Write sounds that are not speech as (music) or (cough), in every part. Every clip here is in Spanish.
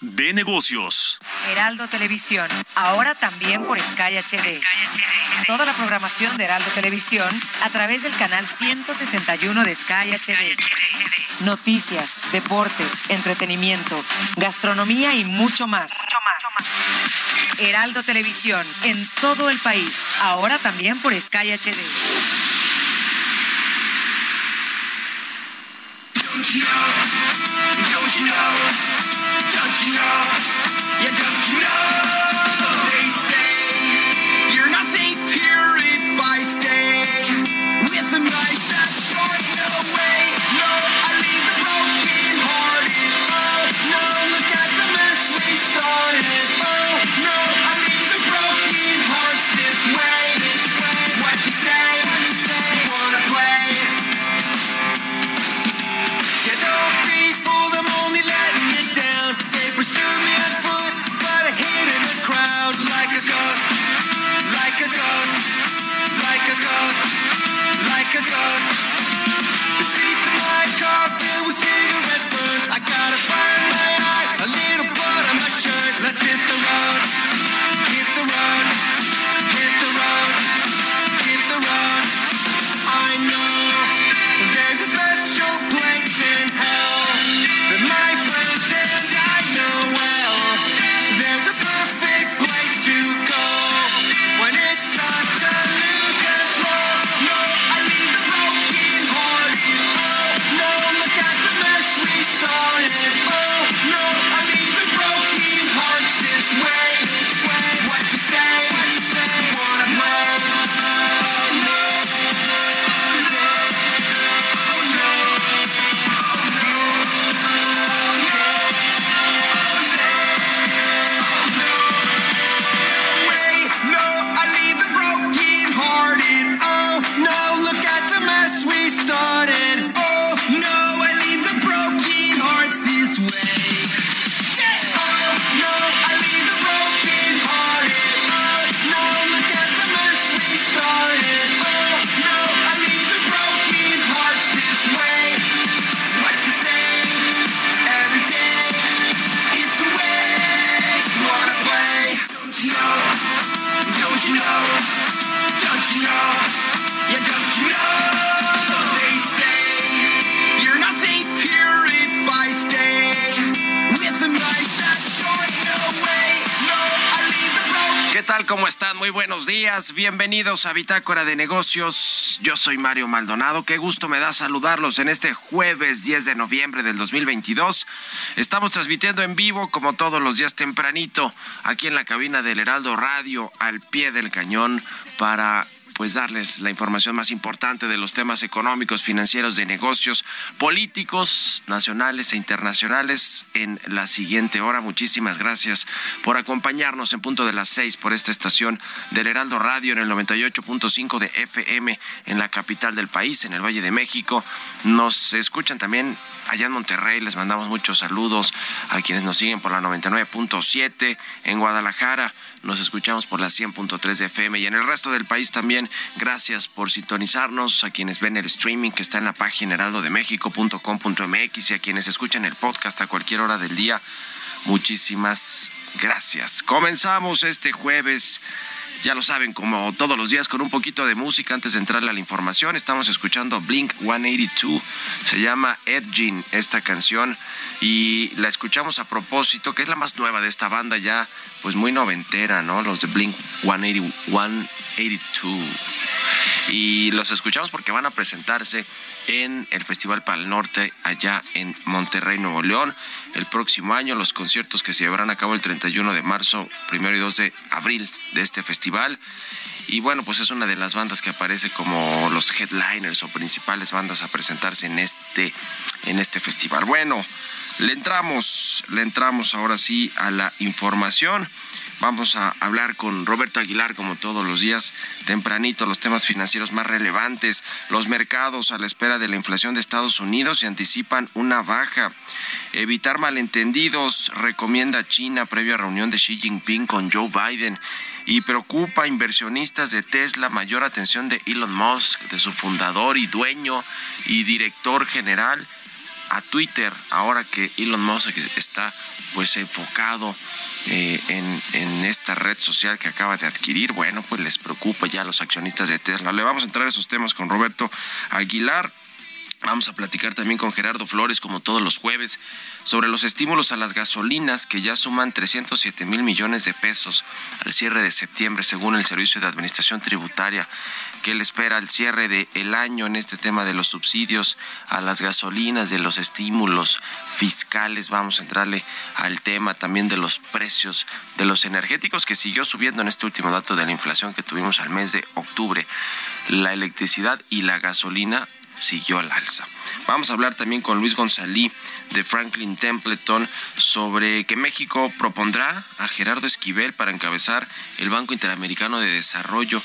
de negocios. Heraldo Televisión, ahora también por Sky HD. Toda la programación de Heraldo Televisión a través del canal 161 de Sky HD. Noticias, deportes, entretenimiento, gastronomía y mucho más. Heraldo Televisión, en todo el país, ahora también por Sky HD. Don't you know? Yeah, don't you know? the night ¿Cómo están? Muy buenos días. Bienvenidos a Bitácora de Negocios. Yo soy Mario Maldonado. Qué gusto me da saludarlos en este jueves 10 de noviembre del 2022. Estamos transmitiendo en vivo, como todos los días tempranito, aquí en la cabina del Heraldo Radio, al pie del cañón, para pues darles la información más importante de los temas económicos, financieros, de negocios, políticos, nacionales e internacionales en la siguiente hora. Muchísimas gracias por acompañarnos en punto de las seis por esta estación del Heraldo Radio en el 98.5 de FM en la capital del país, en el Valle de México. Nos escuchan también allá en Monterrey. Les mandamos muchos saludos a quienes nos siguen por la 99.7 en Guadalajara. Nos escuchamos por la 100.3 de FM y en el resto del país también. Gracias por sintonizarnos. A quienes ven el streaming que está en la página heraldodemexico.com.mx y a quienes escuchan el podcast a cualquier hora del día. Muchísimas gracias. Comenzamos este jueves. Ya lo saben, como todos los días, con un poquito de música antes de entrarle a la información. Estamos escuchando Blink 182. Se llama Edging esta canción. Y la escuchamos a propósito, que es la más nueva de esta banda ya, pues muy noventera, ¿no? Los de Blink 180 182. Y los escuchamos porque van a presentarse en el Festival Pal Norte allá en Monterrey, Nuevo León. El próximo año los conciertos que se llevarán a cabo el 31 de marzo, primero y 2 de abril de este festival. Y bueno, pues es una de las bandas que aparece como los headliners o principales bandas a presentarse en este, en este festival. Bueno, le entramos, le entramos ahora sí a la información. Vamos a hablar con Roberto Aguilar, como todos los días, tempranito, los temas financieros más relevantes. Los mercados a la espera de la inflación de Estados Unidos se anticipan una baja. Evitar malentendidos, recomienda China previo a reunión de Xi Jinping con Joe Biden. Y preocupa a inversionistas de Tesla mayor atención de Elon Musk, de su fundador y dueño y director general a Twitter, ahora que Elon Musk está pues enfocado eh, en, en, esta red social que acaba de adquirir, bueno, pues les preocupa ya a los accionistas de Tesla. Le vamos a entrar a esos temas con Roberto Aguilar. Vamos a platicar también con Gerardo Flores, como todos los jueves, sobre los estímulos a las gasolinas que ya suman 307 mil millones de pesos al cierre de septiembre, según el Servicio de Administración Tributaria, que le espera al cierre del el año en este tema de los subsidios a las gasolinas, de los estímulos fiscales. Vamos a entrarle al tema también de los precios de los energéticos, que siguió subiendo en este último dato de la inflación que tuvimos al mes de octubre. La electricidad y la gasolina siguió al alza. Vamos a hablar también con Luis González de Franklin Templeton sobre que México propondrá a Gerardo Esquivel para encabezar el Banco Interamericano de Desarrollo.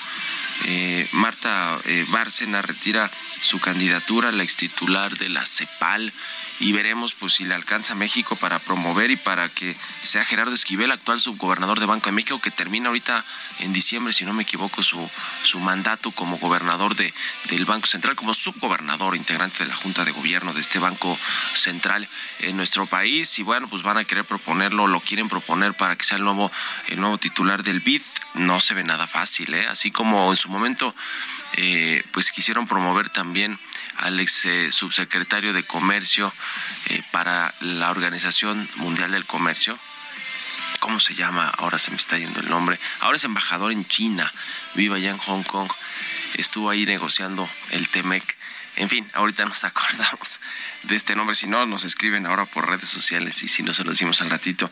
Eh, Marta eh, Bárcena retira su candidatura la extitular de la CEPAL y veremos pues si le alcanza a México para promover y para que sea Gerardo Esquivel, actual subgobernador de Banco de México, que termina ahorita en diciembre, si no me equivoco, su, su mandato como gobernador de, del Banco Central, como subgobernador, integrante de la Junta de Gobierno de este Banco Central en nuestro país. Y bueno, pues van a querer proponerlo, lo quieren proponer para que sea el nuevo, el nuevo titular del BID. No se ve nada fácil, ¿eh? Así como en su momento, eh, pues quisieron promover también al ex eh, subsecretario de Comercio para la Organización Mundial del Comercio. ¿Cómo se llama? Ahora se me está yendo el nombre. Ahora es embajador en China, vive allá en Hong Kong. Estuvo ahí negociando el TEMEC. En fin, ahorita nos acordamos de este nombre. Si no, nos escriben ahora por redes sociales y si no, se lo decimos al ratito.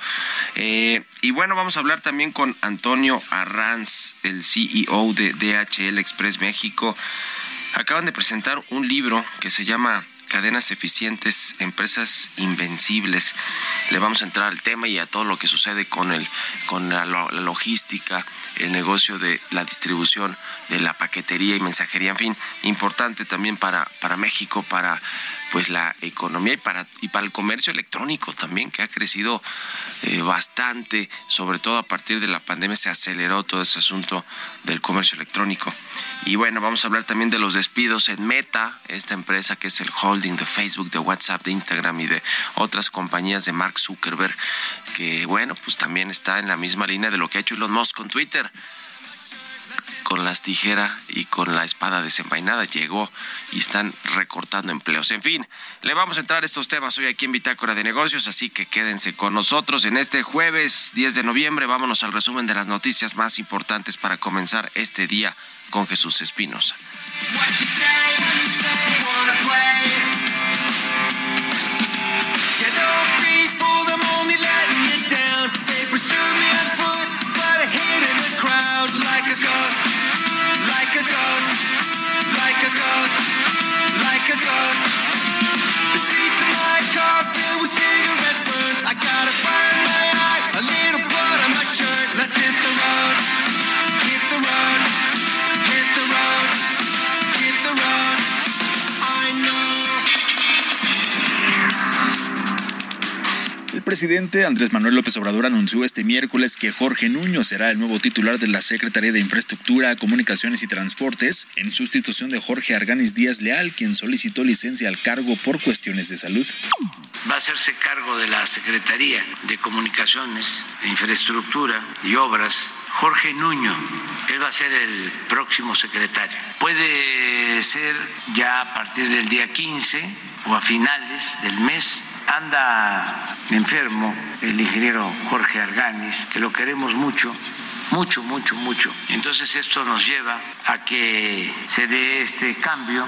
Eh, y bueno, vamos a hablar también con Antonio Arranz, el CEO de DHL Express México acaban de presentar un libro que se llama Cadenas Eficientes, Empresas Invencibles. Le vamos a entrar al tema y a todo lo que sucede con, el, con la, logística, el negocio de la distribución de la paquetería y mensajería, en fin, importante también para, para México, para pues la economía y para y para el comercio electrónico también que ha crecido eh, bastante sobre todo a partir de la pandemia se aceleró todo ese asunto del comercio electrónico. Y bueno vamos a hablar también de los despidos en Meta esta empresa que es el holding de Facebook de WhatsApp de Instagram y de otras compañías de Mark Zuckerberg que bueno pues también está en la misma línea de lo que ha hecho Elon Musk con Twitter con las tijeras y con la espada desenvainada llegó y están recortando empleos. En fin, le vamos a entrar a estos temas hoy aquí en Bitácora de Negocios, así que quédense con nosotros en este jueves 10 de noviembre. Vámonos al resumen de las noticias más importantes para comenzar este día con Jesús Espinosa. Presidente Andrés Manuel López Obrador anunció este miércoles que Jorge Nuño será el nuevo titular de la Secretaría de Infraestructura, Comunicaciones y Transportes, en sustitución de Jorge Arganis Díaz Leal, quien solicitó licencia al cargo por cuestiones de salud. Va a hacerse cargo de la Secretaría de Comunicaciones, Infraestructura y Obras Jorge Nuño. Él va a ser el próximo secretario. Puede ser ya a partir del día 15 o a finales del mes anda enfermo el ingeniero Jorge Arganis, que lo queremos mucho, mucho, mucho, mucho. Entonces esto nos lleva a que se dé este cambio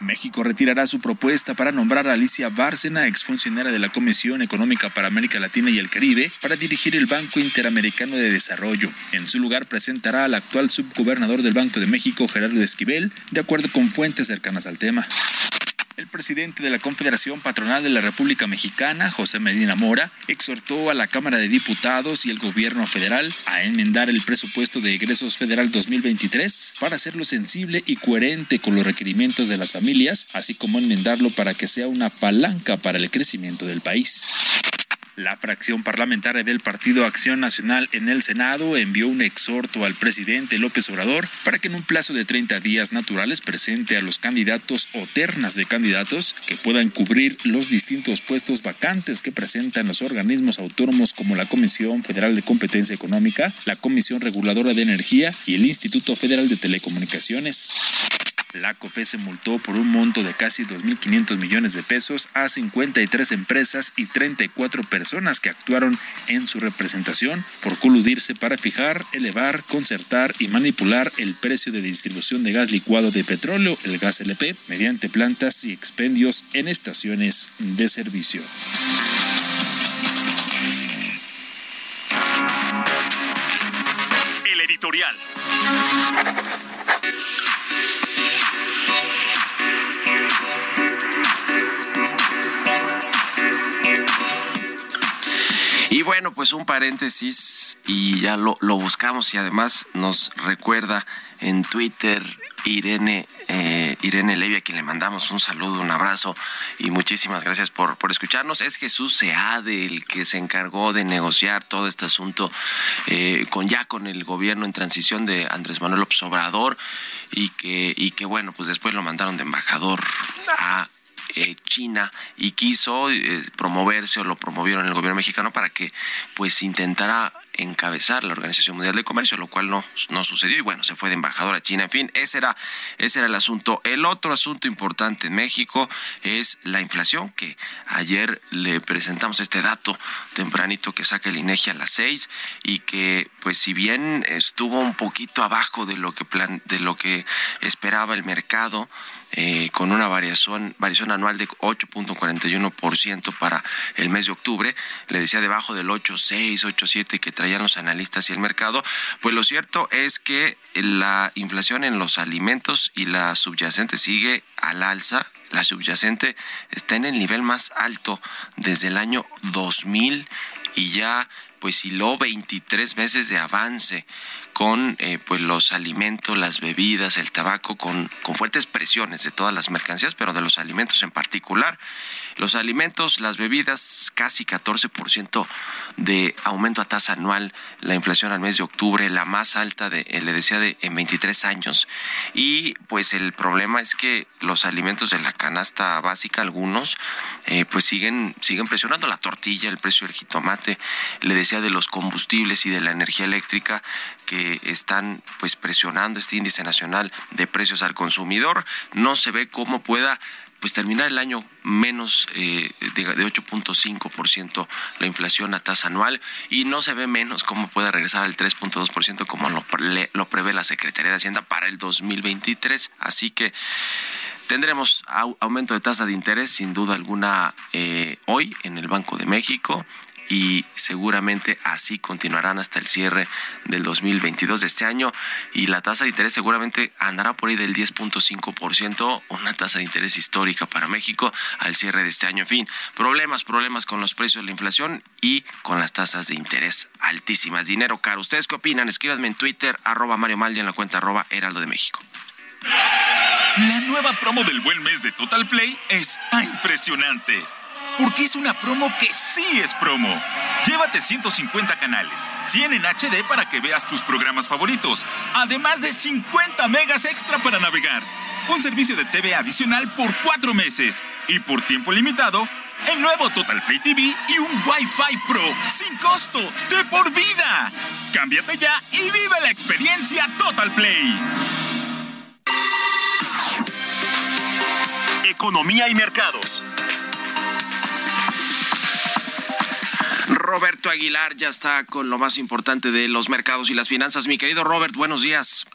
México retirará su propuesta para nombrar a Alicia Bárcena, exfuncionaria de la Comisión Económica para América Latina y el Caribe, para dirigir el Banco Interamericano de Desarrollo. En su lugar presentará al actual subgobernador del Banco de México, Gerardo Esquivel, de acuerdo con fuentes cercanas al tema. El presidente de la Confederación Patronal de la República Mexicana, José Medina Mora, exhortó a la Cámara de Diputados y el gobierno federal a enmendar el presupuesto de egresos federal 2023 para hacerlo sensible y coherente con los requerimientos de las familias, así como enmendarlo para que sea una palanca para el crecimiento del país. La fracción parlamentaria del Partido Acción Nacional en el Senado envió un exhorto al presidente López Obrador para que en un plazo de 30 días naturales presente a los candidatos o ternas de candidatos que puedan cubrir los distintos puestos vacantes que presentan los organismos autónomos como la Comisión Federal de Competencia Económica, la Comisión Reguladora de Energía y el Instituto Federal de Telecomunicaciones. La COFE multó por un monto de casi 2.500 millones de pesos a 53 empresas y 34 personas que actuaron en su representación por coludirse para fijar, elevar, concertar y manipular el precio de distribución de gas licuado de petróleo, el gas LP, mediante plantas y expendios en estaciones de servicio. El editorial. Bueno, pues un paréntesis y ya lo, lo buscamos y además nos recuerda en Twitter Irene eh, Irene Levy, a quien le mandamos un saludo, un abrazo y muchísimas gracias por, por escucharnos. Es Jesús Seade el que se encargó de negociar todo este asunto eh, con ya con el gobierno en transición de Andrés Manuel López Obrador y que, y que bueno, pues después lo mandaron de embajador a eh, China y quiso eh, promoverse o lo promovieron el gobierno mexicano para que pues intentara encabezar la Organización Mundial de Comercio, lo cual no, no sucedió y bueno, se fue de embajador a China. En fin, ese era, ese era el asunto. El otro asunto importante en México es la inflación, que ayer le presentamos este dato tempranito que saca el INEGI a las seis y que pues si bien estuvo un poquito abajo de lo que plan, de lo que esperaba el mercado, eh, con una variación, variación anual de 8.41% para el mes de octubre. Le decía debajo del 8.6, 8.7 que traían los analistas y el mercado. Pues lo cierto es que la inflación en los alimentos y la subyacente sigue al alza. La subyacente está en el nivel más alto desde el año 2000 y ya pues hiló 23 meses de avance con eh, pues los alimentos, las bebidas, el tabaco, con, con fuertes presiones de todas las mercancías, pero de los alimentos en particular. Los alimentos, las bebidas, casi 14% de aumento a tasa anual, la inflación al mes de octubre, la más alta de, eh, le decía, de en 23 años. Y pues el problema es que los alimentos de la canasta básica, algunos, eh, pues siguen, siguen presionando la tortilla, el precio del jitomate, le decía de los combustibles y de la energía eléctrica, que están pues presionando este índice nacional de precios al consumidor. No se ve cómo pueda pues terminar el año menos eh, de, de 8.5% la inflación a tasa anual y no se ve menos cómo pueda regresar al 3.2% como lo, lo prevé la Secretaría de Hacienda para el 2023. Así que Tendremos aumento de tasa de interés, sin duda alguna, eh, hoy en el Banco de México y seguramente así continuarán hasta el cierre del 2022 de este año y la tasa de interés seguramente andará por ahí del 10.5%, una tasa de interés histórica para México al cierre de este año. En fin, problemas, problemas con los precios de la inflación y con las tasas de interés altísimas. Dinero caro. ¿Ustedes qué opinan? Escríbanme en Twitter, arroba Mario Mal y en la cuenta arroba Heraldo de México. La nueva promo del buen mes de Total Play está impresionante porque es una promo que sí es promo. Llévate 150 canales, 100 en HD para que veas tus programas favoritos, además de 50 megas extra para navegar. Un servicio de TV adicional por cuatro meses y por tiempo limitado, el nuevo Total Play TV y un Wi-Fi Pro sin costo de por vida. Cámbiate ya y vive la experiencia Total Play. Economía y mercados. Roberto Aguilar ya está con lo más importante de los mercados y las finanzas. Mi querido Robert, buenos días.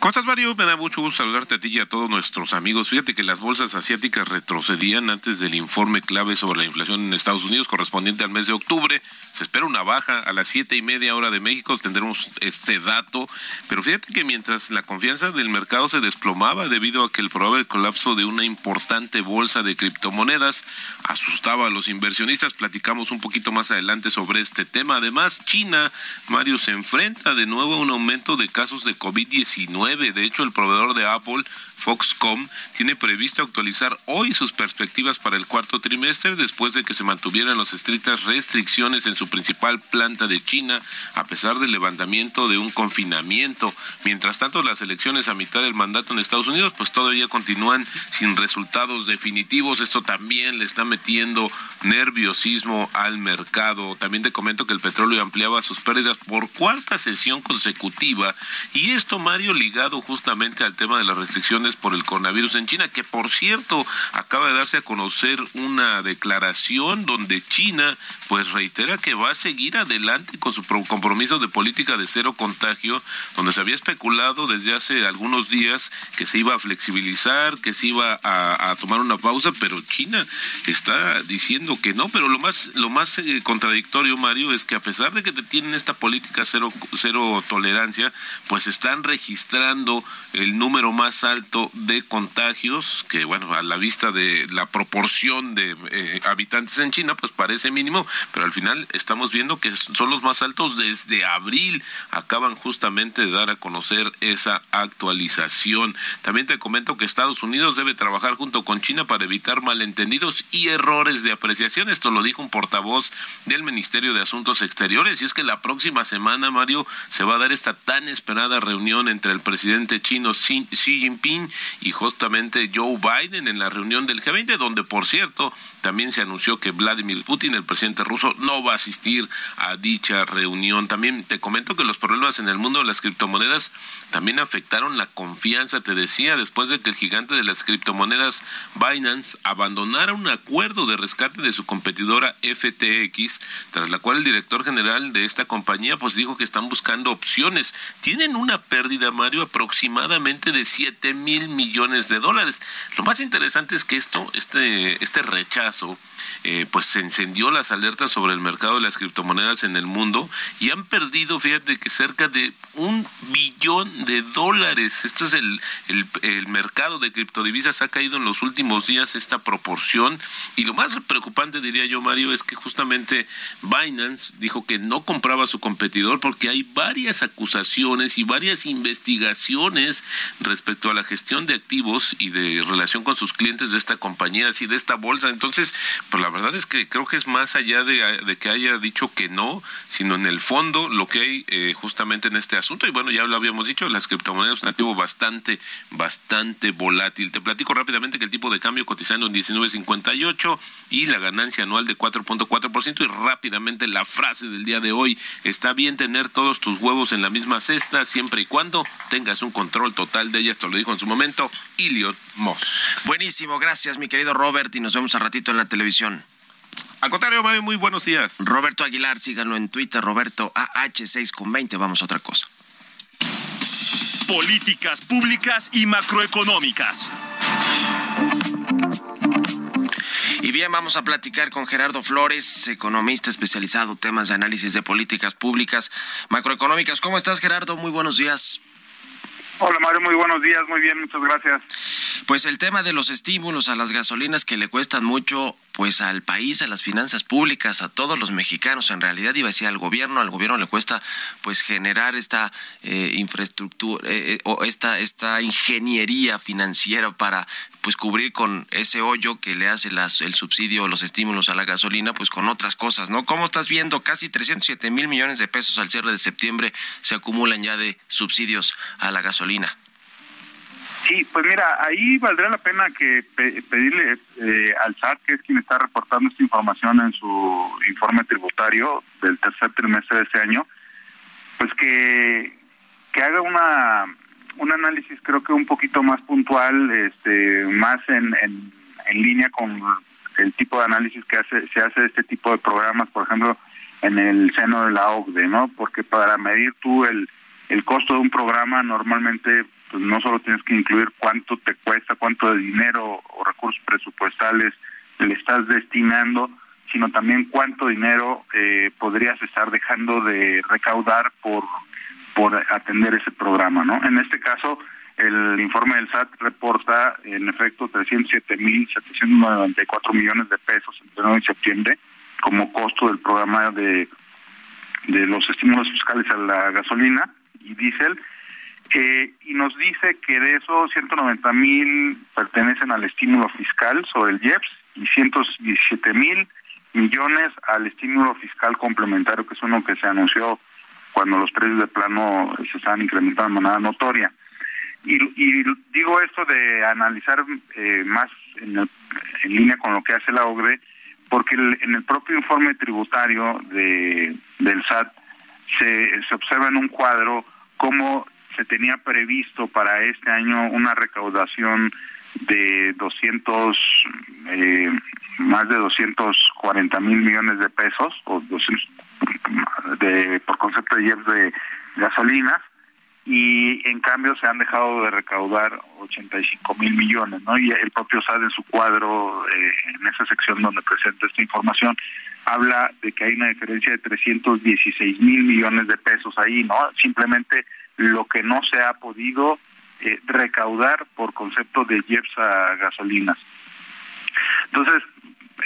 ¿Cómo estás, Mario? Me da mucho gusto saludarte a ti y a todos nuestros amigos. Fíjate que las bolsas asiáticas retrocedían antes del informe clave sobre la inflación en Estados Unidos correspondiente al mes de octubre. Se espera una baja a las siete y media hora de México, tendremos este dato. Pero fíjate que mientras la confianza del mercado se desplomaba debido a que el probable colapso de una importante bolsa de criptomonedas asustaba a los inversionistas, platicamos un poquito más adelante sobre este tema. Además, China, Mario, se enfrenta de nuevo a un aumento de casos de COVID-19 de hecho, el proveedor de Apple Foxcom tiene previsto actualizar hoy sus perspectivas para el cuarto trimestre después de que se mantuvieran las estrictas restricciones en su principal planta de China a pesar del levantamiento de un confinamiento. Mientras tanto, las elecciones a mitad del mandato en Estados Unidos pues todavía continúan sin resultados definitivos. Esto también le está metiendo nerviosismo al mercado. También te comento que el petróleo ampliaba sus pérdidas por cuarta sesión consecutiva y esto Mario ligado justamente al tema de las restricciones por el coronavirus en China, que por cierto acaba de darse a conocer una declaración donde China pues reitera que va a seguir adelante con su compromiso de política de cero contagio, donde se había especulado desde hace algunos días que se iba a flexibilizar, que se iba a, tomar una pausa, pero China está diciendo que no, pero lo más lo más eh, contradictorio Mario es que a pesar de que tienen esta política cero cero tolerancia, pues están registrando el número más alto de contagios, que bueno, a la vista de la proporción de eh, habitantes en China, pues parece mínimo, pero al final estamos viendo que son los más altos desde abril. Acaban justamente de dar a conocer esa actualización. También te comento que Estados Unidos debe trabajar junto con China para evitar malentendidos y errores de apreciación. Esto lo dijo un portavoz del Ministerio de Asuntos Exteriores. Y es que la próxima semana, Mario, se va a dar esta tan esperada reunión entre el presidente chino Xi Jinping y justamente Joe Biden en la reunión del G20, donde por cierto también se anunció que Vladimir Putin, el presidente ruso, no va a asistir a dicha reunión. También te comento que los problemas en el mundo de las criptomonedas también afectaron la confianza, te decía, después de que el gigante de las criptomonedas Binance abandonara un acuerdo de rescate de su competidora FTX, tras la cual el director general de esta compañía pues dijo que están buscando opciones. Tienen una pérdida, Mario, aproximadamente de 7 mil millones de dólares. Lo más interesante es que esto, este, este rechazo eh, pues se encendió las alertas sobre el mercado de las criptomonedas en el mundo y han perdido, fíjate que cerca de un billón de dólares. Esto es el, el, el mercado de criptodivisas ha caído en los últimos días esta proporción y lo más preocupante diría yo, Mario, es que justamente Binance dijo que no compraba a su competidor porque hay varias acusaciones y varias investigaciones respecto a la gestión de activos y de relación con sus clientes de esta compañía, así de esta bolsa. Entonces, pues la verdad es que creo que es más allá de, que haya dicho que no, sino en el fondo lo que hay eh, justamente en este asunto. Y bueno, ya lo habíamos dicho, las criptomonedas son un activo bastante, bastante volátil. Te platico rápidamente que el tipo de cambio cotizando en 19.58 y la ganancia anual de 4.4% y rápidamente la frase del día de hoy, está bien tener todos tus huevos en la misma cesta siempre y cuando tengas un control total de ellas, te lo dijo en su momento Iliot Moss. Buenísimo, gracias mi querido Robert y nos vemos a ratito en la televisión. Al contrario, Mario, muy buenos días. Roberto Aguilar, síganlo en Twitter, Roberto AH6 con 20. Vamos a otra cosa. Políticas públicas y macroeconómicas. Y bien, vamos a platicar con Gerardo Flores, economista especializado en temas de análisis de políticas públicas macroeconómicas. ¿Cómo estás, Gerardo? Muy buenos días. Hola Mario, muy buenos días, muy bien, muchas gracias. Pues el tema de los estímulos a las gasolinas que le cuestan mucho pues al país, a las finanzas públicas, a todos los mexicanos, en realidad iba a decir al gobierno, al gobierno le cuesta pues generar esta eh, infraestructura eh, eh, o esta esta ingeniería financiera para pues cubrir con ese hoyo que le hace las, el subsidio, los estímulos a la gasolina, pues con otras cosas, ¿no? ¿Cómo estás viendo? Casi 307 mil millones de pesos al cierre de septiembre se acumulan ya de subsidios a la gasolina. Sí, pues mira, ahí valdría la pena que pedirle eh, al SAT, que es quien está reportando esta información en su informe tributario del tercer trimestre de este año, pues que, que haga una un análisis creo que un poquito más puntual, este, más en, en, línea con el tipo de análisis que hace, se hace este tipo de programas, por ejemplo, en el seno de la OCDE, ¿no? Porque para medir tú el, el costo de un programa normalmente no solo tienes que incluir cuánto te cuesta, cuánto de dinero o recursos presupuestales le estás destinando, sino también cuánto dinero eh, podrías estar dejando de recaudar por por atender ese programa, ¿no? En este caso, el informe del SAT reporta en efecto 307.794 millones de pesos entre noviembre y septiembre como costo del programa de, de los estímulos fiscales a la gasolina y diésel eh, y nos dice que de esos 190 mil pertenecen al estímulo fiscal sobre el IEPS y 117 mil millones al estímulo fiscal complementario, que es uno que se anunció cuando los precios de plano se están incrementando de manera notoria. Y, digo esto de analizar eh, más en, línea con lo que hace la OGRE, porque en el propio informe tributario de, del SAT se, se observa en un cuadro cómo se tenía previsto para este año una recaudación de 200, eh, más de 240 mil millones de pesos, o 200, de, por concepto de de gasolinas, y en cambio se han dejado de recaudar 85 mil millones, ¿no? Y el propio SAD en su cuadro, eh, en esa sección donde presenta esta información, habla de que hay una diferencia de 316 mil millones de pesos ahí, ¿no? Simplemente lo que no se ha podido eh, recaudar por concepto de IEPS a gasolinas. Entonces,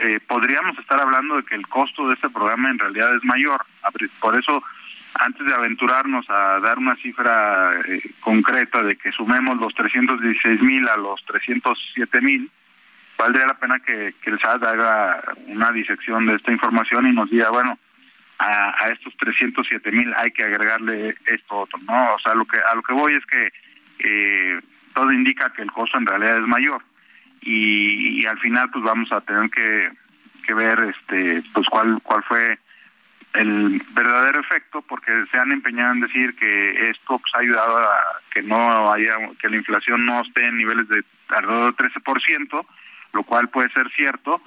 eh, podríamos estar hablando de que el costo de este programa en realidad es mayor. Por eso, antes de aventurarnos a dar una cifra eh, concreta de que sumemos los 316 mil a los 307 mil, valdría la pena que, el SAT haga una disección de esta información y nos diga, bueno, a, estos 307 mil hay que agregarle esto otro, ¿no? O sea, lo que a lo que voy es que eh, todo indica que el costo en realidad es mayor y, al final pues vamos a tener que, que ver este pues cuál cuál fue el verdadero efecto porque se han empeñado en decir que esto pues, ha ayudado a que no haya que la inflación no esté en niveles de alrededor del 13%, lo cual puede ser cierto,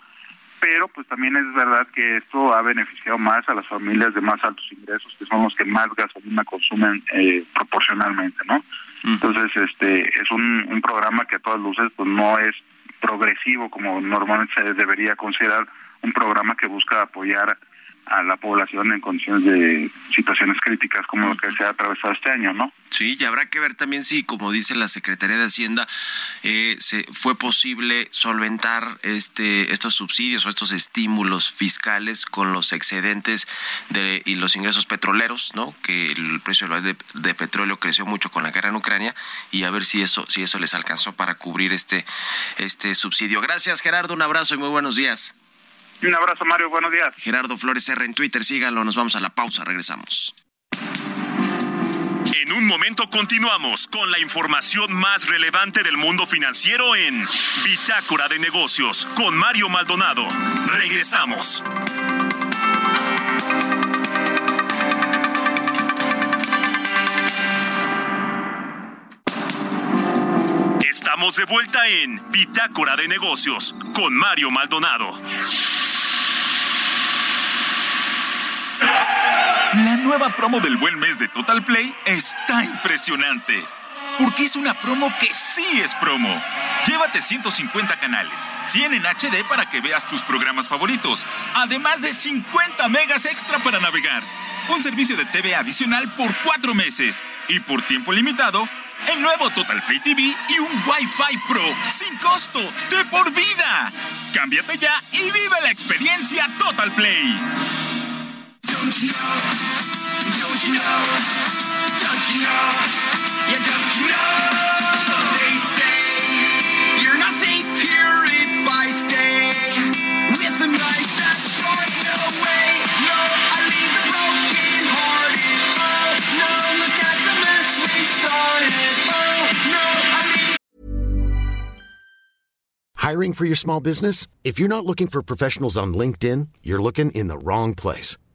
pero pues también es verdad que esto ha beneficiado más a las familias de más altos ingresos, que son los que más gasolina consumen eh, proporcionalmente, ¿no? Entonces, este es un, un programa que a todas luces pues no es progresivo como normalmente se debería considerar un programa que busca apoyar a la población en condiciones de situaciones críticas como lo que se ha atravesado este año, ¿no? Sí, y habrá que ver también si, como dice la Secretaría de Hacienda, eh, se fue posible solventar este estos subsidios o estos estímulos fiscales con los excedentes de, y los ingresos petroleros, ¿no? Que el precio de, de petróleo creció mucho con la guerra en Ucrania y a ver si eso si eso les alcanzó para cubrir este este subsidio. Gracias, Gerardo, un abrazo y muy buenos días. Un abrazo, Mario. Buenos días. Gerardo Flores R en Twitter. Síganlo. Nos vamos a la pausa. Regresamos. En un momento continuamos con la información más relevante del mundo financiero en Bitácora de Negocios con Mario Maldonado. Regresamos. Estamos de vuelta en Bitácora de Negocios con Mario Maldonado. La nueva promo del buen mes de Total Play está impresionante. Porque es una promo que sí es promo. Llévate 150 canales, 100 en HD para que veas tus programas favoritos, además de 50 megas extra para navegar. Un servicio de TV adicional por 4 meses y por tiempo limitado, el nuevo Total Play TV y un Wi-Fi Pro sin costo de por vida. Cámbiate ya y vive la experiencia Total Play. Hiring for your small business? If you're not looking for professionals on LinkedIn, you're looking in the wrong place.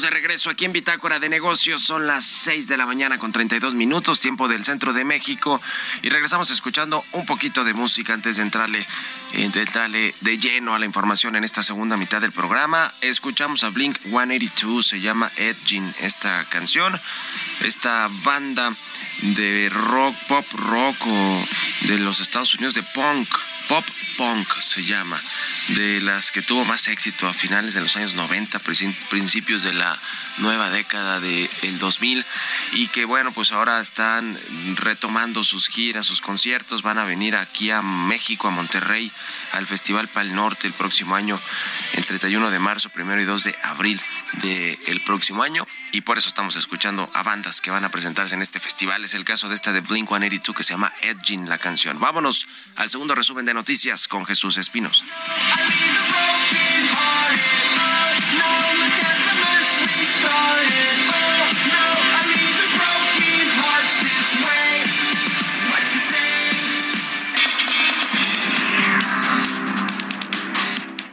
De regreso aquí en Bitácora de Negocios. Son las 6 de la mañana con 32 minutos, tiempo del centro de México. Y regresamos escuchando un poquito de música antes de entrarle, de entrarle de lleno a la información en esta segunda mitad del programa. Escuchamos a Blink 182, se llama Edging esta canción. Esta banda de rock, pop rock o de los Estados Unidos, de punk, pop punk se llama, de las que tuvo más éxito a finales de los años 90, princi- principios de la nueva década del 2000 y que bueno, pues ahora están retomando sus giras, sus conciertos, van a venir aquí a México, a Monterrey, al Festival Pal Norte el próximo año, el 31 de marzo, primero y 2 de abril del próximo año y por eso estamos escuchando a bandas que van a presentarse en este festival. Es el caso de esta de Blink 182 que se llama Edging la canción. Vámonos al segundo resumen de noticias con Jesús Espinos.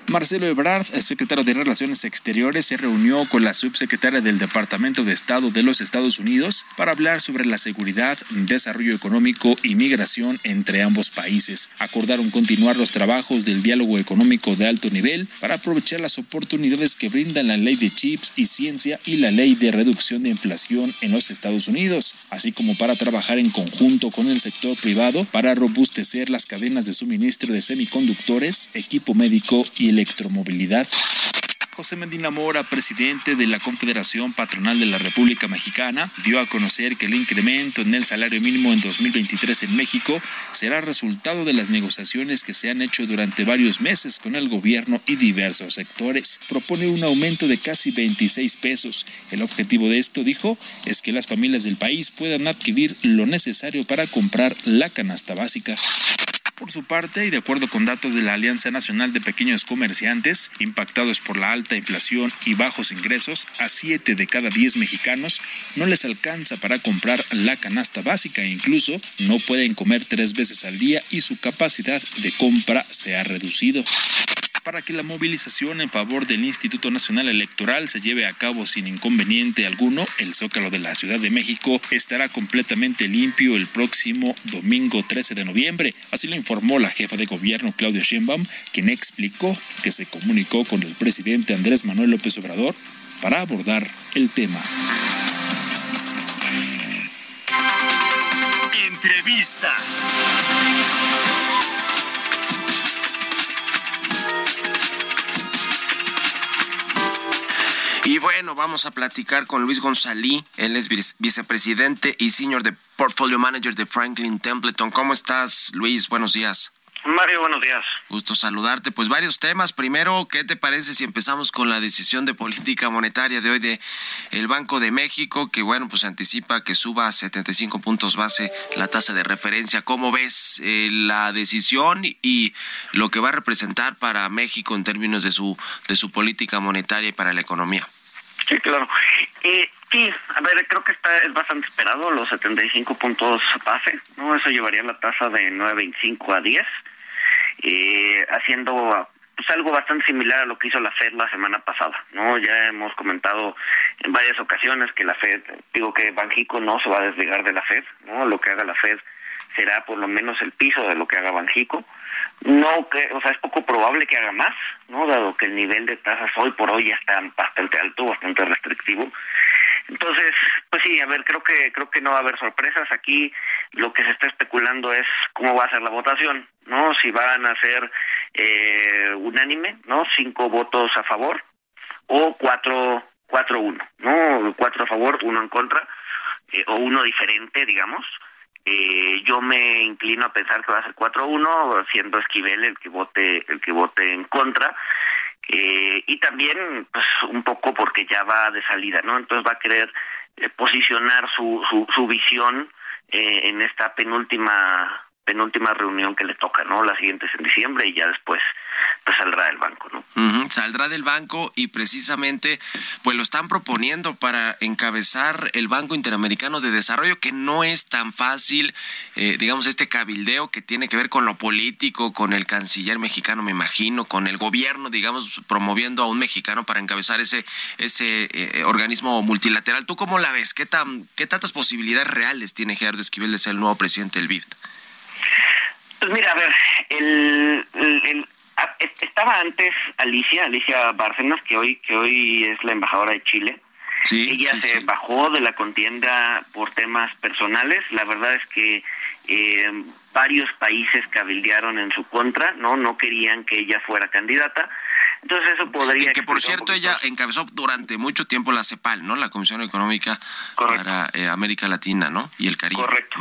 Marcelo Ebrard, el secretario de Relaciones Exteriores, se reunió con la subsecretaria del Departamento de Estado de los Estados Unidos para hablar sobre la seguridad, desarrollo económico y migración entre ambos países. Acordaron continuar los trabajos del diálogo económico de alto nivel para aprovechar las oportunidades que brindan la ley de chips y ciencia y la ley de reducción de inflación en los Estados Unidos, así como para trabajar en conjunto con el sector privado para robustecer las cadenas de suministro de semiconductores, equipo médico y electromovilidad. José Medina Mora, presidente de la Confederación Patronal de la República Mexicana, dio a conocer que el incremento en el salario mínimo en 2023 en México será resultado de las negociaciones que se han hecho durante varios meses con el gobierno y diversos sectores. Propone un aumento de casi 26 pesos. El objetivo de esto, dijo, es que las familias del país puedan adquirir lo necesario para comprar la canasta básica. Por su parte, y de acuerdo con datos de la Alianza Nacional de Pequeños Comerciantes, impactados por la alta inflación y bajos ingresos, a 7 de cada 10 mexicanos no les alcanza para comprar la canasta básica e incluso no pueden comer tres veces al día y su capacidad de compra se ha reducido. Para que la movilización en favor del Instituto Nacional Electoral se lleve a cabo sin inconveniente alguno, el Zócalo de la Ciudad de México estará completamente limpio el próximo domingo 13 de noviembre. Así lo informó la jefa de gobierno Claudia Sheinbaum, quien explicó que se comunicó con el presidente Andrés Manuel López Obrador para abordar el tema. Entrevista. Y bueno, vamos a platicar con Luis González. Él es vice- vicepresidente y senior de Portfolio Manager de Franklin Templeton. ¿Cómo estás, Luis? Buenos días. Mario, buenos días. Gusto saludarte. Pues varios temas. Primero, ¿qué te parece si empezamos con la decisión de política monetaria de hoy de el Banco de México, que bueno, pues anticipa que suba a 75 puntos base la tasa de referencia? ¿Cómo ves eh, la decisión y lo que va a representar para México en términos de su de su política monetaria y para la economía? Sí, claro. Eh, sí, a ver, creo que está es bastante esperado los 75 puntos base, ¿no? Eso llevaría la tasa de 9.25 a 10, eh, haciendo pues algo bastante similar a lo que hizo la Fed la semana pasada, ¿no? Ya hemos comentado en varias ocasiones que la Fed, digo que Banjico no se va a desligar de la Fed, ¿no? Lo que haga la Fed será por lo menos el piso de lo que haga Banjico. No que, o sea, es poco probable que haga más, ¿no? Dado que el nivel de tasas hoy por hoy ya está bastante alto, bastante restrictivo. Entonces, pues sí, a ver, creo que creo que no va a haber sorpresas aquí. Lo que se está especulando es cómo va a ser la votación, ¿no? Si van a ser eh, unánime, ¿no? Cinco votos a favor o cuatro, cuatro uno, ¿no? Cuatro a favor, uno en contra, eh, o uno diferente, digamos. Eh, yo me inclino a pensar que va a ser 4-1, siendo Esquivel el que vote el que vote en contra. Eh, y también, pues, un poco porque ya va de salida, ¿no? Entonces va a querer eh, posicionar su, su, su visión eh, en esta penúltima penúltima reunión que le toca, ¿no? La siguiente es en diciembre y ya después pues saldrá del banco, ¿no? Saldrá del banco y precisamente pues lo están proponiendo para encabezar el Banco Interamericano de Desarrollo, que no es tan fácil, eh, digamos, este cabildeo que tiene que ver con lo político, con el canciller mexicano, me imagino, con el gobierno, digamos, promoviendo a un mexicano para encabezar ese, ese eh, organismo multilateral. ¿Tú cómo la ves? ¿Qué, tan, ¿Qué tantas posibilidades reales tiene Gerardo Esquivel de ser el nuevo presidente del BID? Pues mira, a ver, el, el- el- a- es- estaba antes Alicia, Alicia Bárcenas, que hoy que hoy es la embajadora de Chile. Sí, Ella sí, se sí. bajó de la contienda por temas personales. La verdad es que eh, varios países cabildearon en su contra, no no querían que ella fuera candidata. Entonces eso podría Que, que por cierto ella encabezó durante mucho tiempo la CEPAL, ¿no? La Comisión Económica para eh, América Latina, ¿no? Y el Caribe. Correcto.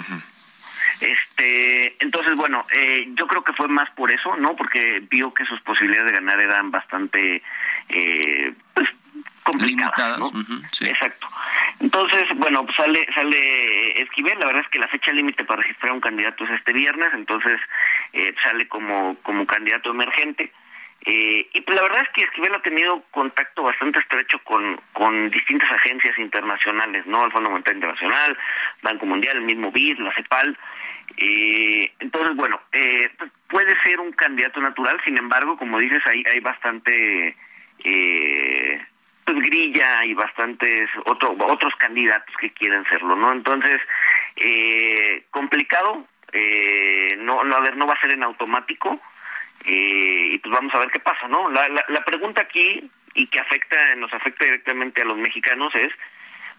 Este, entonces, bueno, eh, yo creo que fue más por eso, ¿no? Porque vio que sus posibilidades de ganar eran bastante, eh, pues, complicadas, ¿no? Sí. Exacto. Entonces, bueno, pues sale sale Esquivel, la verdad es que la fecha límite para registrar un candidato es este viernes, entonces eh, sale como como candidato emergente. Eh, y pues la verdad es que Esquivel ha tenido contacto bastante estrecho con, con distintas agencias internacionales, ¿no? El Fondo Monetario Internacional, Banco Mundial, el mismo BID, la CEPAL. Eh, entonces, bueno, eh, pues, puede ser un candidato natural, sin embargo, como dices, hay, hay bastante eh, pues grilla y bastantes otro, otros candidatos que quieren serlo, ¿no? Entonces, eh, complicado, eh, no, no, a ver, no va a ser en automático, eh, y pues vamos a ver qué pasa, ¿no? La, la, la pregunta aquí, y que afecta, nos afecta directamente a los mexicanos, es,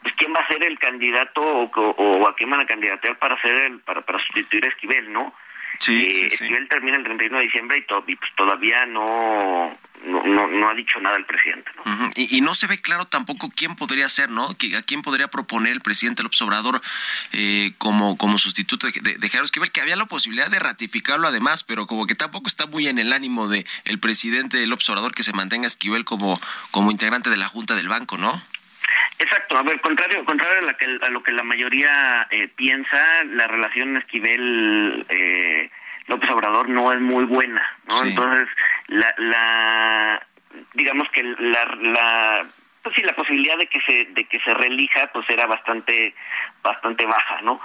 pues, ¿quién va a ser el candidato o, o a quién van a candidatear para ser el, para, para sustituir a Esquivel, ¿no? Sí, Eh, sí, sí. Esquivel termina el 31 de diciembre y, to- y, pues todavía no, no, no, no ha dicho nada el presidente, ¿no? Y, y no se ve claro tampoco quién podría ser, ¿no? ¿A quién podría proponer el presidente López Obrador eh, como, como sustituto de, de, Esquivel? Que había la posibilidad de ratificarlo además, pero como que tampoco está muy en el ánimo de el presidente López Obrador que se mantenga Esquivel como, como integrante de la Junta del Banco, ¿no? Exacto, a ver, contrario, contrario a, la que, a lo que la mayoría eh, piensa, la relación Esquivel eh, López Obrador no es muy buena, ¿no? Sí. Entonces, la, la, digamos que la, la, pues sí, la posibilidad de que se, de que se reelija, pues era bastante, bastante baja, ¿no?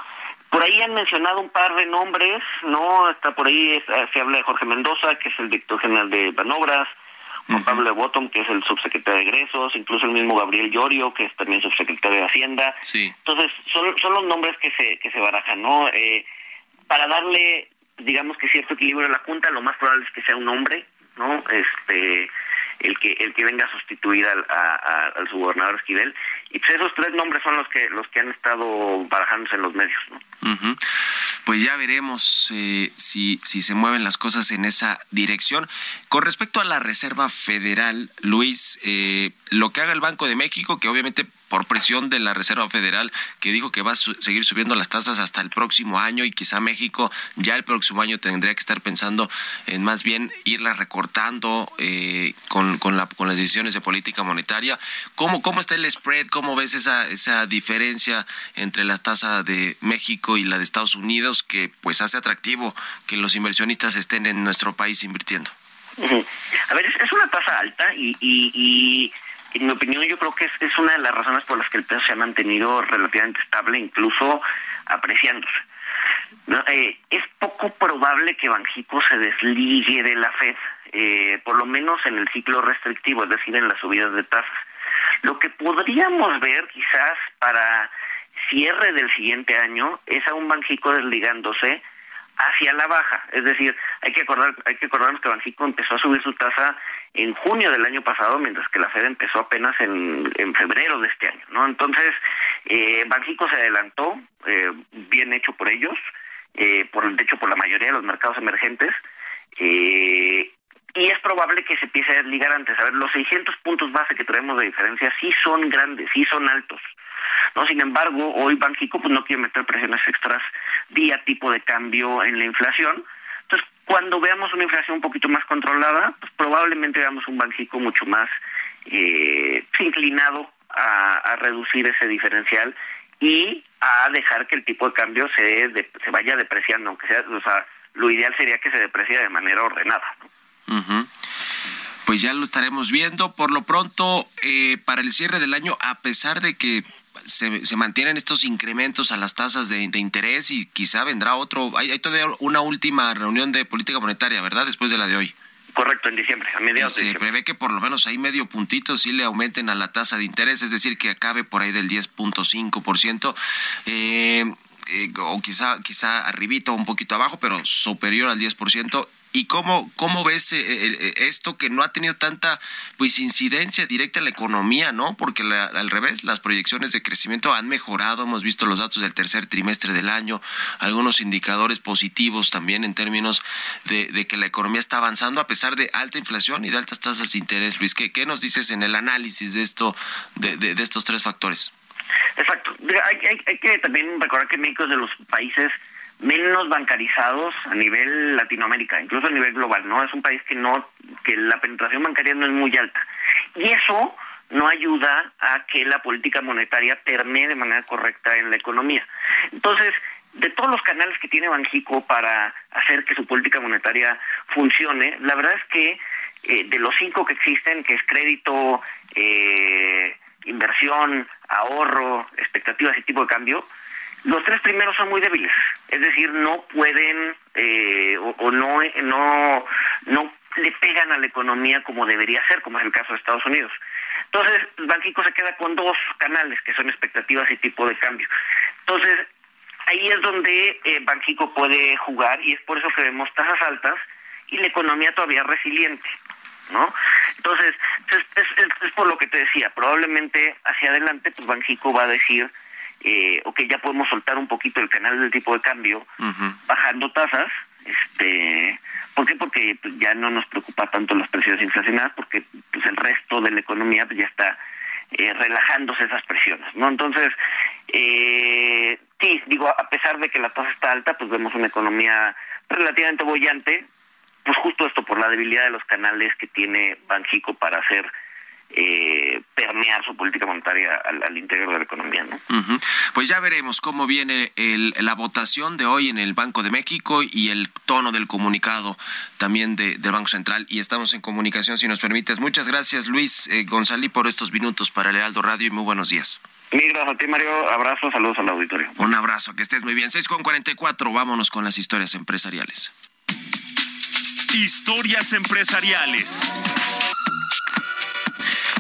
Por ahí han mencionado un par de nombres, ¿no? Está por ahí, eh, se habla de Jorge Mendoza, que es el director general de Banobras, Juan Pablo de Bottom, que es el subsecretario de Egresos, incluso el mismo Gabriel Llorio, que es también subsecretario de Hacienda. Sí. Entonces, son, son los nombres que se, que se barajan, ¿no? Eh, para darle, digamos que cierto equilibrio a la Junta, lo más probable es que sea un hombre, ¿no? Este, el que el que venga a sustituir al, a- al subgobernador Esquivel. Y pues esos tres nombres son los que los que han estado barajándose en los medios, ¿no? Pues ya veremos eh, si, si se mueven las cosas en esa dirección. Con respecto a la Reserva Federal, Luis, eh, lo que haga el Banco de México, que obviamente por presión de la Reserva Federal, que dijo que va a su- seguir subiendo las tasas hasta el próximo año y quizá México ya el próximo año tendría que estar pensando en más bien irla recortando eh, con, con, la, con las decisiones de política monetaria. ¿Cómo, cómo está el spread? ¿Cómo ves esa, esa diferencia entre la tasa de México y la de Estados Unidos que pues hace atractivo que los inversionistas estén en nuestro país invirtiendo? A ver, es, una tasa alta y en mi opinión yo creo que es, es una de las razones por las que el peso se ha mantenido relativamente estable, incluso apreciándose. Eh, es poco probable que Banjico se desligue de la Fed, eh, por lo menos en el ciclo restrictivo, es decir, en las subidas de tasas. Lo que podríamos ver quizás para cierre del siguiente año es a un Banjico desligándose hacia la baja, es decir, hay que acordar, hay que acordarnos que Banjico empezó a subir su tasa en junio del año pasado, mientras que la Fed empezó apenas en, en febrero de este año, ¿no? Entonces, eh, Banjico se adelantó, eh, bien hecho por ellos, eh, por de hecho por la mayoría de los mercados emergentes, eh, probable que se empiece a desligar antes. A ver, los 600 puntos base que traemos de diferencia sí son grandes, sí son altos. No, sin embargo, hoy Banxico pues no quiere meter presiones extras día tipo de cambio en la inflación. Cuando veamos una inflación un poquito más controlada, pues probablemente veamos un Banxico mucho más eh, inclinado a, reducir ese diferencial y a dejar que el tipo de cambio se, se vaya depreciando, aunque sea, o sea, lo ideal sería que se deprecie de manera ordenada. Pues ya lo estaremos viendo. Por lo pronto, eh, para el cierre del año, a pesar de que se, se mantienen estos incrementos a las tasas de, interés y quizá vendrá otro, hay, hay todavía una última reunión de política monetaria, ¿verdad? Después de la de hoy. Correcto, en diciembre, a mediados Se prevé que por lo menos ahí medio puntito sí le aumenten a la tasa de interés, es decir, que acabe por ahí del 10.5%. Eh, eh, o quizá, quizá arribito un poquito abajo, pero superior al 10%. ¿Y cómo, cómo ves eh, eh, esto que no ha tenido tanta pues incidencia directa en la economía, ¿no? Porque al revés, las proyecciones de crecimiento han mejorado, hemos visto los datos del tercer trimestre del año, algunos indicadores positivos también en términos de, que la economía está avanzando a pesar de alta inflación y de altas tasas de interés. Luis, ¿qué, qué nos dices en el análisis de, esto, de, de, de estos tres factores? Exacto. Hay, hay, hay que también recordar que México es de los países menos bancarizados a nivel Latinoamérica, incluso a nivel global, ¿no? Es un país que no que la penetración bancaria no es muy alta. Y eso no ayuda a que la política monetaria permee de manera correcta en la economía. Entonces, de todos los canales que tiene Banjico para hacer que su política monetaria funcione, la verdad es que eh, de los cinco que existen, que es crédito, eh, inversión, ahorro, expectativas y tipo de cambio, los tres primeros son muy débiles, es decir, no pueden eh, o, no, no, no le pegan a la economía como debería ser, como es el caso de Estados Unidos. Entonces, Banxico se queda con dos canales, que son expectativas y tipo de cambio. Entonces, ahí es donde eh, puede jugar y es por eso que vemos tasas altas y la economía todavía resiliente. ¿no? Entonces, es, es, por lo que te decía, probablemente hacia adelante, pues Banxico va a decir, eh, ok, ya podemos soltar un poquito el canal del tipo de cambio, bajando tasas, este, ¿por qué? Porque pues, ya no nos preocupa tanto las presiones inflacionarias, porque pues el resto de la economía pues, ya está eh, relajándose esas presiones, ¿no? Entonces, eh, sí, digo, a pesar de que la tasa está alta, pues vemos una economía relativamente bollante, pues justo esto por la debilidad de los canales que tiene Banjico para hacer eh, permear su política monetaria al, interior de la economía. ¿no? Pues ya veremos cómo viene la votación de hoy en el Banco de México y el tono del comunicado también de, del Banco Central. Y estamos en comunicación, si nos permites. Muchas gracias, Luis eh, González, por estos minutos para el Heraldo Radio y muy buenos días. Mil gracias a ti, Mario. Abrazos, saludos al auditorio. Un abrazo, que estés muy bien. 6 con 44, vámonos con las historias empresariales. Historias empresariales.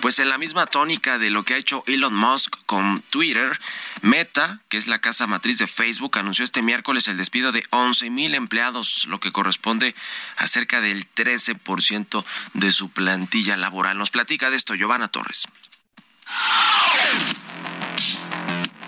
Pues en la misma tónica de lo que ha hecho Elon Musk con Twitter, Meta, que es la casa matriz de Facebook, anunció este miércoles el despido de 11 mil empleados, lo que corresponde a cerca del 13% de su plantilla laboral. Nos platica de esto Giovanna Torres.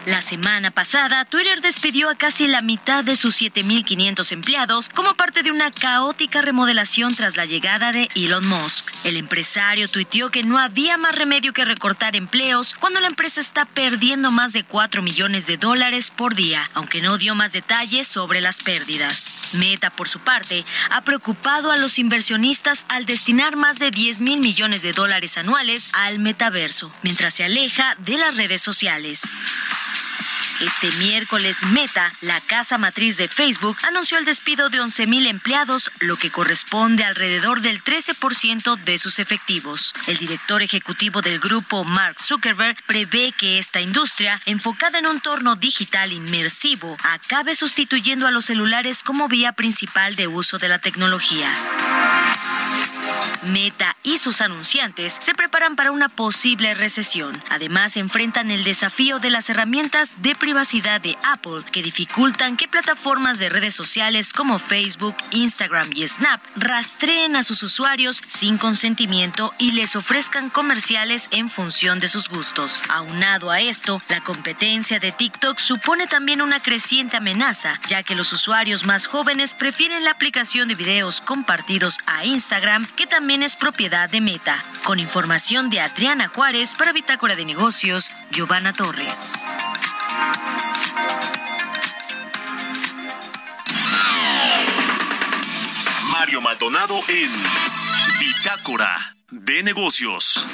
La semana pasada, Twitter despidió a casi la mitad de sus 7.500 empleados como parte de una caótica remodelación tras la llegada de Elon Musk. El empresario tuiteó que no había más remedio que recortar empleos cuando la empresa está perdiendo más de 4 millones de dólares por día, aunque no dio más detalles sobre las pérdidas. Meta, por su parte, ha preocupado a los inversionistas al destinar más de 10 mil millones de dólares anuales al metaverso, mientras se aleja de las redes sociales. Este miércoles, Meta, la casa matriz de Facebook, anunció el despido de 11.000 empleados, lo que corresponde alrededor del 13% de sus efectivos. El director ejecutivo del grupo, Mark Zuckerberg, prevé que esta industria, enfocada en un entorno digital inmersivo, acabe sustituyendo a los celulares como vía principal de uso de la tecnología. Meta y sus anunciantes se preparan para una posible recesión. Además, enfrentan el desafío de las herramientas de privacidad de Apple que dificultan que plataformas de redes sociales como Facebook, Instagram y Snap rastreen a sus usuarios sin consentimiento y les ofrezcan comerciales en función de sus gustos. Aunado a esto, la competencia de TikTok supone también una creciente amenaza, ya que los usuarios más jóvenes prefieren la aplicación de videos compartidos a Instagram que también también es propiedad de Meta. Con información de Adriana Juárez para Bitácora de Negocios, Giovanna Torres. Mario Maldonado en Bitácora de Negocios.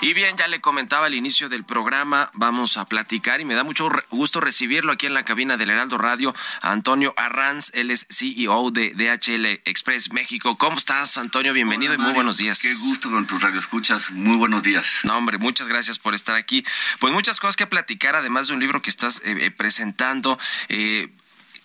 Y bien, ya le comentaba al inicio del programa, vamos a platicar y me da mucho gusto recibirlo aquí en la cabina del Heraldo Radio, Antonio Arranz, él es CEO de DHL Express México. ¿Cómo estás, Antonio? Bienvenido y muy buenos días. Qué gusto con tus radioescuchas, muy buenos días. No, hombre, muchas gracias por estar aquí. Pues muchas cosas que platicar, además de un libro que estás eh, eh, presentando. Eh,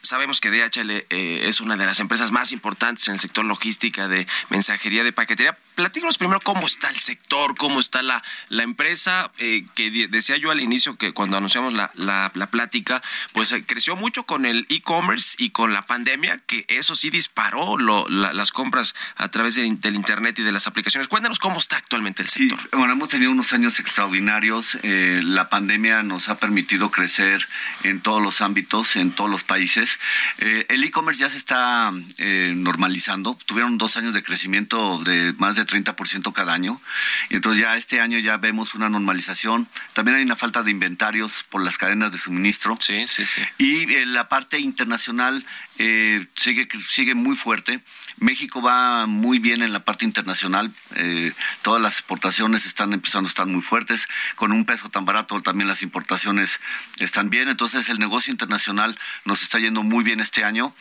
sabemos que DHL eh, es una de las empresas más importantes en el sector logística de mensajería de paquetería. Platícanos primero cómo está el sector, cómo está la, la empresa, eh, que decía yo al inicio que cuando anunciamos la, la, plática, pues eh, creció mucho con el e-commerce y con la pandemia, que eso sí disparó lo, las compras a través del Internet y de las aplicaciones. Cuéntanos cómo está actualmente el sector. bueno, hemos tenido unos años extraordinarios. la pandemia nos ha permitido crecer en todos los ámbitos, en todos los países. Eh, el e-commerce ya se está eh, normalizando. Tuvieron dos años de crecimiento de más de 30% cada año. Y entonces ya este año ya vemos una normalización. También hay una falta de inventarios por las cadenas de suministro. Sí, sí, sí. Y eh, la parte internacional sigue, sigue muy fuerte. México va muy bien en la parte internacional. Eh, todas las exportaciones están empezando a estar muy fuertes. Con un peso tan barato también las importaciones están bien. Entonces el negocio internacional nos está yendo muy bien este año.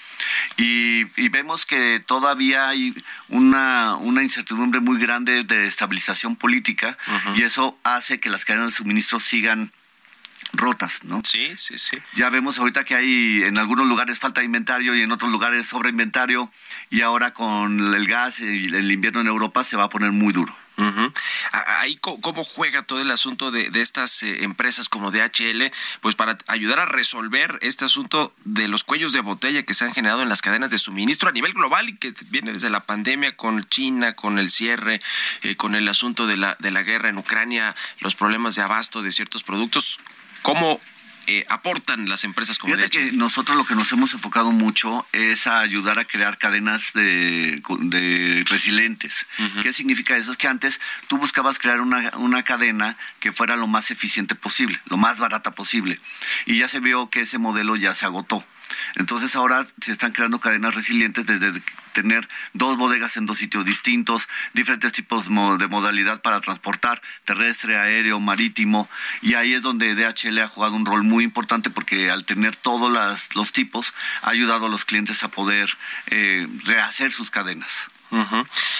Y, vemos que todavía hay una, una, incertidumbre muy grande de estabilización política y eso hace que las cadenas de suministro sigan rotas, ¿no? Sí, sí, sí. Ya vemos ahorita que hay en algunos lugares falta de inventario y en otros lugares sobre inventario y ahora con el gas y el invierno en Europa se va a poner muy duro. Ahí cómo juega todo el asunto de, estas eh, empresas como DHL, pues para ayudar a resolver este asunto de los cuellos de botella que se han generado en las cadenas de suministro a nivel global y que viene desde la pandemia con China, con el cierre, eh, con el asunto de la, de la guerra en Ucrania, los problemas de abasto de ciertos productos. ¿Cómo eh, aportan las empresas como Fíjate que nosotros lo que nos hemos enfocado mucho es a ayudar a crear cadenas de, resilientes. ¿Qué significa eso? Es que antes tú buscabas crear una, una cadena que fuera lo más eficiente posible, lo más barata posible. Y ya se vio que ese modelo ya se agotó. Entonces ahora se están creando cadenas resilientes desde tener dos bodegas en dos sitios distintos, diferentes tipos de modalidad para transportar, terrestre, aéreo, marítimo, y ahí es donde DHL ha jugado un rol muy importante porque al tener todos los tipos ha ayudado a los clientes a poder eh, rehacer sus cadenas.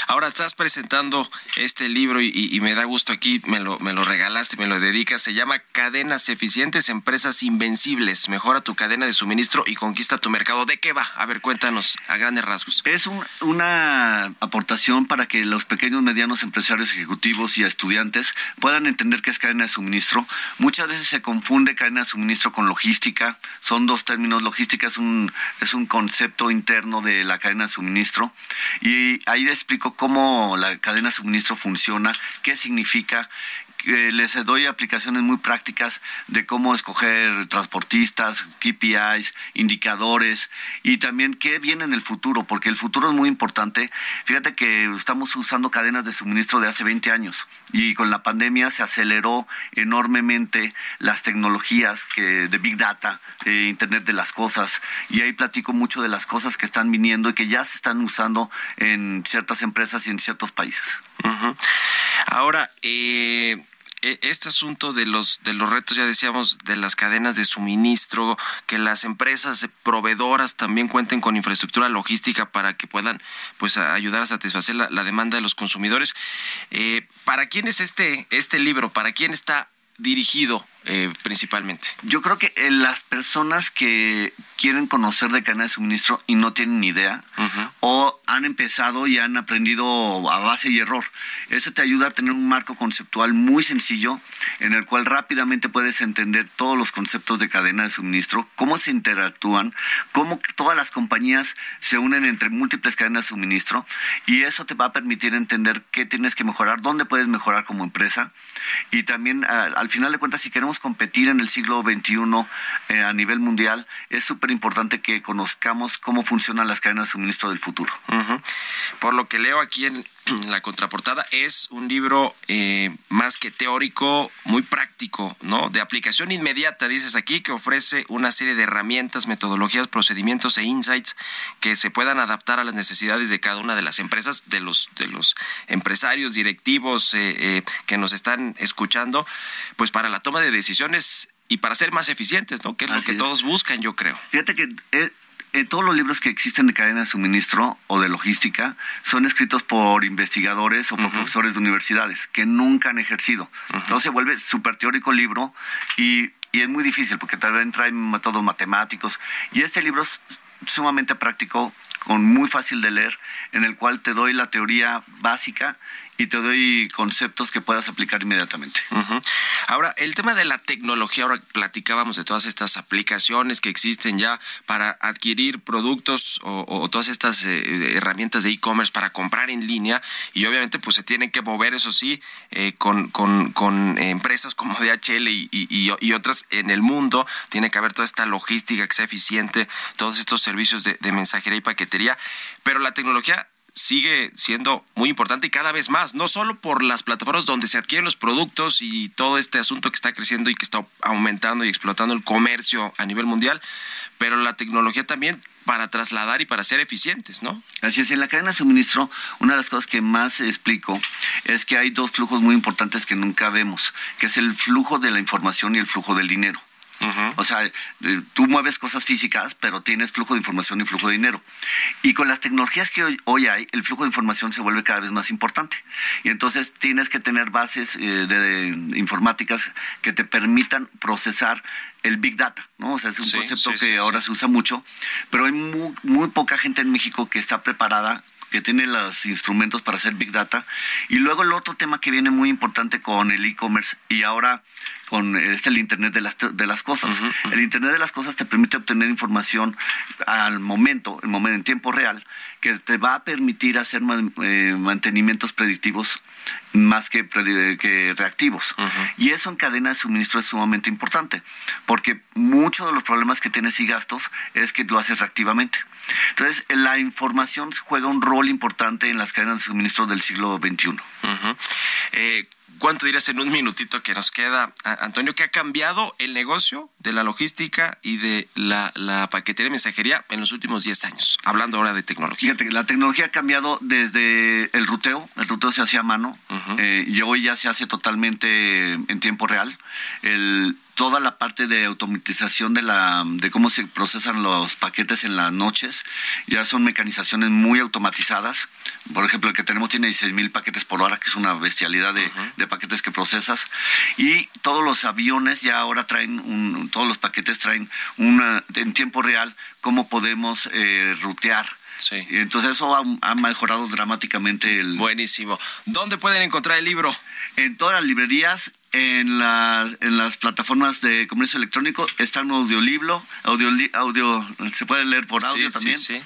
Ahora estás presentando este libro y, me da gusto aquí, me lo, me lo regalaste, me lo dedicas. Se llama Cadenas Eficientes, Empresas Invencibles. Mejora tu cadena de suministro y conquista tu mercado. ¿De qué va? A ver, cuéntanos a grandes rasgos. Es una aportación para que los pequeños, medianos empresarios ejecutivos y estudiantes puedan entender qué es cadena de suministro. Muchas veces se confunde cadena de suministro con logística. Son dos términos. Logística es un, es un concepto interno de la cadena de suministro. Y ahí explico cómo la cadena de suministro funciona, qué significa les doy aplicaciones muy prácticas de cómo escoger transportistas, KPIs, indicadores y también qué viene en el futuro, porque el futuro es muy importante. Fíjate que estamos usando cadenas de suministro de hace 20 años y con la pandemia se aceleró enormemente las tecnologías que, de Big Data, Internet de las Cosas y ahí platico mucho de las cosas que están viniendo y que ya se están usando en ciertas empresas y en ciertos países. Ahora, eh, este asunto de los de los retos ya decíamos de las cadenas de suministro que las empresas proveedoras también cuenten con infraestructura logística para que puedan pues ayudar a satisfacer la, demanda de los consumidores. Eh, para quién es este este libro para quién está dirigido eh, principalmente? Yo creo que eh, las personas que quieren conocer de cadena de suministro y no tienen ni idea, o han empezado y han aprendido a base y error. Eso te ayuda a tener un marco conceptual muy sencillo en el cual rápidamente puedes entender todos los conceptos de cadena de suministro, cómo se interactúan, cómo todas las compañías se unen entre múltiples cadenas de suministro y eso te va a permitir entender qué tienes que mejorar, dónde puedes mejorar como empresa y también al final de cuentas si queremos competir en el siglo XXI eh, a nivel mundial, es súper importante que conozcamos cómo funcionan las cadenas de suministro del futuro. Por lo que leo aquí en (clears throat) la contraportada, es un libro eh, más que teórico, muy práctico, ¿no? De aplicación inmediata, dices aquí, que ofrece una serie de herramientas, metodologías, procedimientos e insights que se puedan adaptar a las necesidades de cada una de las empresas, de los, de los empresarios, directivos eh, eh, que nos están escuchando, pues para la toma de decisiones y para ser más eficientes, ¿no? Que es lo que es. todos buscan, yo creo. Fíjate que eh, todos los libros que existen de cadena de suministro o de logística son escritos por investigadores o por profesores de universidades que nunca han ejercido. Entonces se vuelve súper teórico el libro y, y es muy difícil porque también trae métodos matemáticos. Y este libro es sumamente práctico, con muy fácil de leer, en el cual te doy la teoría básica y te doy conceptos que puedas aplicar inmediatamente. Ahora, el tema de la tecnología, ahora platicábamos de todas estas aplicaciones que existen ya para adquirir productos o, todas estas eh, herramientas de e-commerce para comprar en línea y obviamente pues se tienen que mover, eso sí, eh, con, con, con empresas como DHL y, y, y- otras en el mundo. Tiene que haber toda esta logística que sea eficiente, todos estos servicios de, de mensajería y paquetería, pero la tecnología sigue siendo muy importante y cada vez más, no solo por las plataformas donde se adquieren los productos y todo este asunto que está creciendo y que está aumentando y explotando el comercio a nivel mundial, pero la tecnología también para trasladar y para ser eficientes, ¿no? Así es, en la cadena de suministro, una de las cosas que más explico es que hay dos flujos muy importantes que nunca vemos, que es el flujo de la información y el flujo del dinero. O sea, eh, tú mueves cosas físicas, pero tienes flujo de información y flujo de dinero. Y con las tecnologías que hoy, hoy hay, el flujo de información se vuelve cada vez más importante. Y entonces tienes que tener bases eh, de, de informáticas que te permitan procesar el Big Data, ¿no? O sea, es un Sí, concepto sí, que sí, ahora se usa mucho, pero hay muy, muy poca gente en México que está preparada que tiene los instrumentos para hacer Big Data. Y luego el otro tema que viene muy importante con el e-commerce y ahora con es el Internet de las, de las cosas. El Internet de las cosas te permite obtener información al momento, el momento en tiempo real, que te va a permitir hacer man- eh, mantenimientos predictivos más que reactivos. Y eso en cadena de suministro es sumamente importante, porque muchos de los problemas que tienes y gastos es que lo haces reactivamente. Entonces, la información juega un rol importante en las cadenas de suministro del siglo XXI. Eh, ¿Cuánto dirías en un minutito que nos queda, Antonio, que ha cambiado el negocio de la logística y de la, la paquetería y mensajería en los últimos 10 años? Hablando ahora de tecnología. Fíjate que la tecnología ha cambiado desde el ruteo, el ruteo se hacía a mano eh, y hoy ya se hace totalmente en tiempo real. El, toda la parte de automatización de la de cómo se procesan los paquetes en las noches ya son mecanizaciones muy automatizadas. Por ejemplo, el que tenemos tiene 16 mil paquetes por hora, que es una bestialidad de, de paquetes que procesas. Y todos los aviones ya ahora traen, un, todos los paquetes traen una, en tiempo real cómo podemos eh, rutear. Sí. Entonces eso ha, ha mejorado dramáticamente el... Buenísimo. ¿Dónde pueden encontrar el libro? En todas las librerías, en, la- en las plataformas de comercio electrónico, está un audiolibro, audio, audio, se puede leer por audio Sí, también. sí, sí.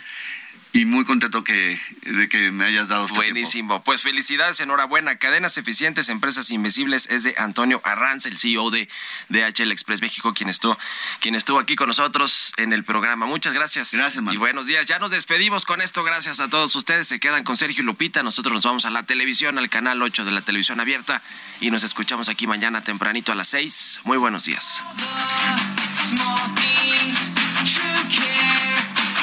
Y muy contento que, de que me hayas dado este tiempo. Buenísimo. Pues felicidades, enhorabuena. Cadenas eficientes, empresas invisibles es de Antonio Arranz, el CEO de DHL Express México, quien estuvo, quien estuvo aquí con nosotros en el programa. Muchas gracias. Gracias, Manuel. Y buenos días. Ya nos despedimos con esto. Gracias a todos ustedes. Se quedan con Sergio y Lupita. Nosotros nos vamos a la televisión, al canal 8 de la televisión abierta. Y nos escuchamos aquí mañana tempranito a las 6. Muy buenos días.